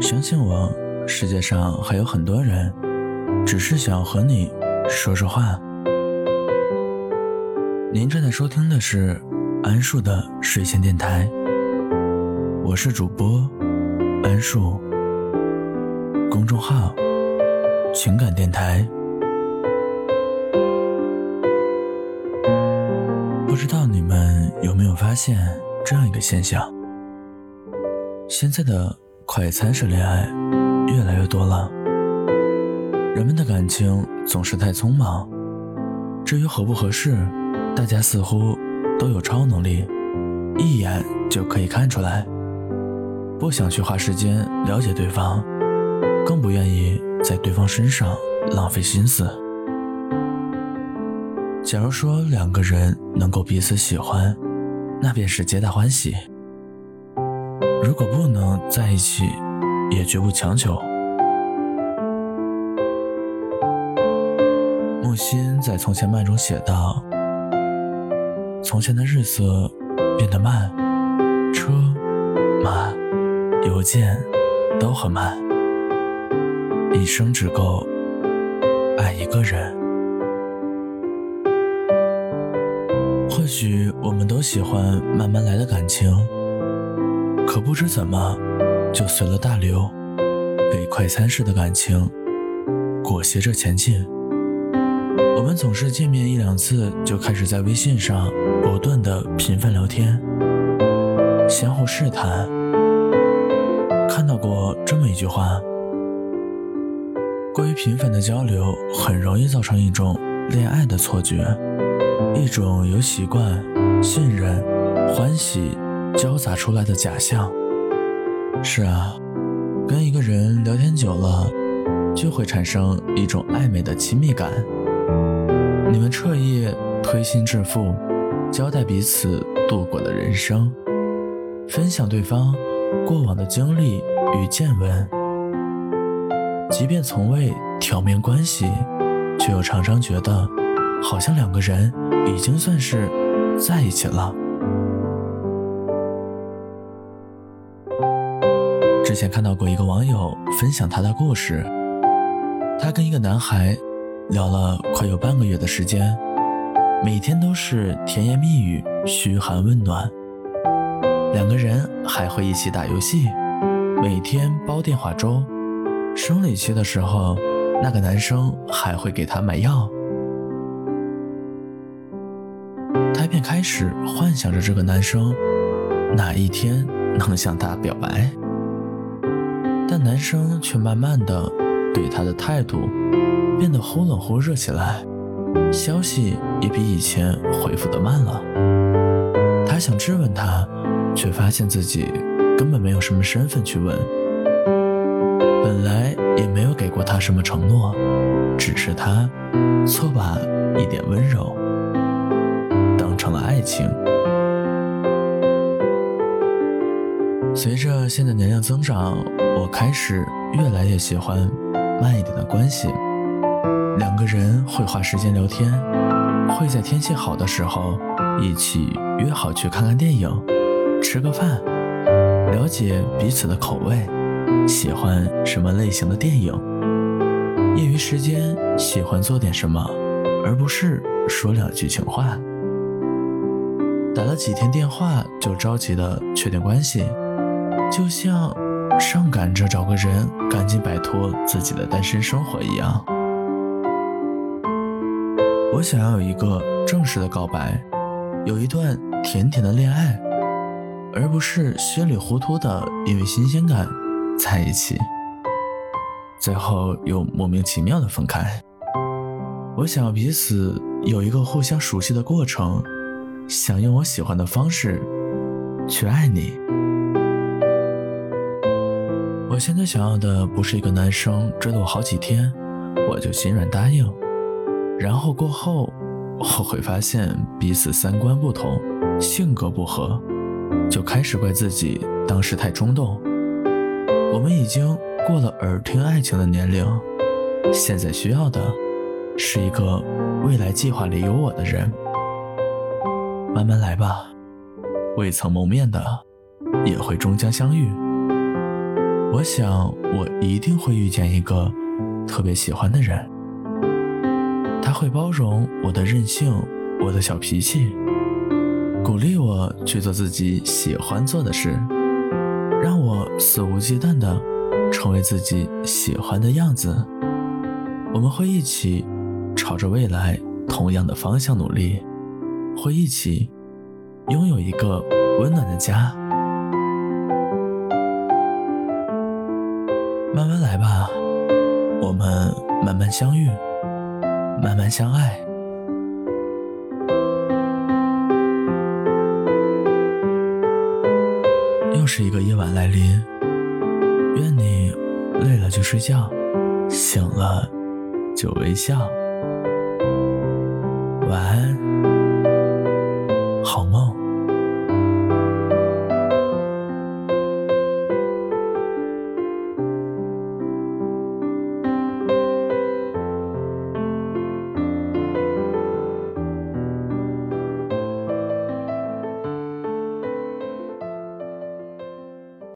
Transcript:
相信我，世界上还有很多人，只是想和你说说话。您正在收听的是安树的睡前电台，我是主播安树，公众号情感电台。不知道你们有没有发现这样一个现象？现在的。快餐式恋爱越来越多了，人们的感情总是太匆忙。至于合不合适，大家似乎都有超能力，一眼就可以看出来，不想去花时间了解对方，更不愿意在对方身上浪费心思。假如说两个人能够彼此喜欢，那便是皆大欢喜。如果不能在一起，也绝不强求。木心在《从前慢》中写道：“从前的日色变得慢，车马邮件都很慢，一生只够爱一个人。或许我们都喜欢慢慢来的感情。”可不知怎么，就随了大流，被快餐式的感情裹挟着前进。我们总是见面一两次，就开始在微信上不断的频繁聊天，相互试探。看到过这么一句话：过于频繁的交流，很容易造成一种恋爱的错觉，一种由习惯、信任、欢喜。交杂出来的假象。是啊，跟一个人聊天久了，就会产生一种暧昧的亲密感。你们彻夜推心置腹，交代彼此度过的人生，分享对方过往的经历与见闻。即便从未挑明关系，却又常常觉得，好像两个人已经算是在一起了。之前看到过一个网友分享他的故事，他跟一个男孩聊了快有半个月的时间，每天都是甜言蜜语、嘘寒问暖，两个人还会一起打游戏，每天煲电话粥，生理期的时候，那个男生还会给他买药，他便开始幻想着这个男生哪一天能向他表白。但男生却慢慢的对她的态度变得忽冷忽热起来，消息也比以前回复的慢了。他想质问她，却发现自己根本没有什么身份去问。本来也没有给过他什么承诺，只是他错把一点温柔当成了爱情。随着现在年龄增长，我开始越来越喜欢慢一点的关系。两个人会花时间聊天，会在天气好的时候一起约好去看看电影、吃个饭，了解彼此的口味，喜欢什么类型的电影。业余时间喜欢做点什么，而不是说两句情话。打了几天电话就着急的确定关系。就像上赶着找个人赶紧摆脱自己的单身生活一样，我想要有一个正式的告白，有一段甜甜的恋爱，而不是稀里糊涂的因为新鲜感在一起，最后又莫名其妙的分开。我想要彼此有一个互相熟悉的过程，想用我喜欢的方式去爱你。我现在想要的不是一个男生追了我好几天，我就心软答应，然后过后我会发现彼此三观不同，性格不合，就开始怪自己当时太冲动。我们已经过了耳听爱情的年龄，现在需要的是一个未来计划里有我的人。慢慢来吧，未曾谋面的也会终将相遇。我想，我一定会遇见一个特别喜欢的人，他会包容我的任性，我的小脾气，鼓励我去做自己喜欢做的事，让我肆无忌惮地成为自己喜欢的样子。我们会一起朝着未来同样的方向努力，会一起拥有一个温暖的家。慢慢来吧，我们慢慢相遇，慢慢相爱。又是一个夜晚来临，愿你累了就睡觉，醒了就微笑。晚安，好梦。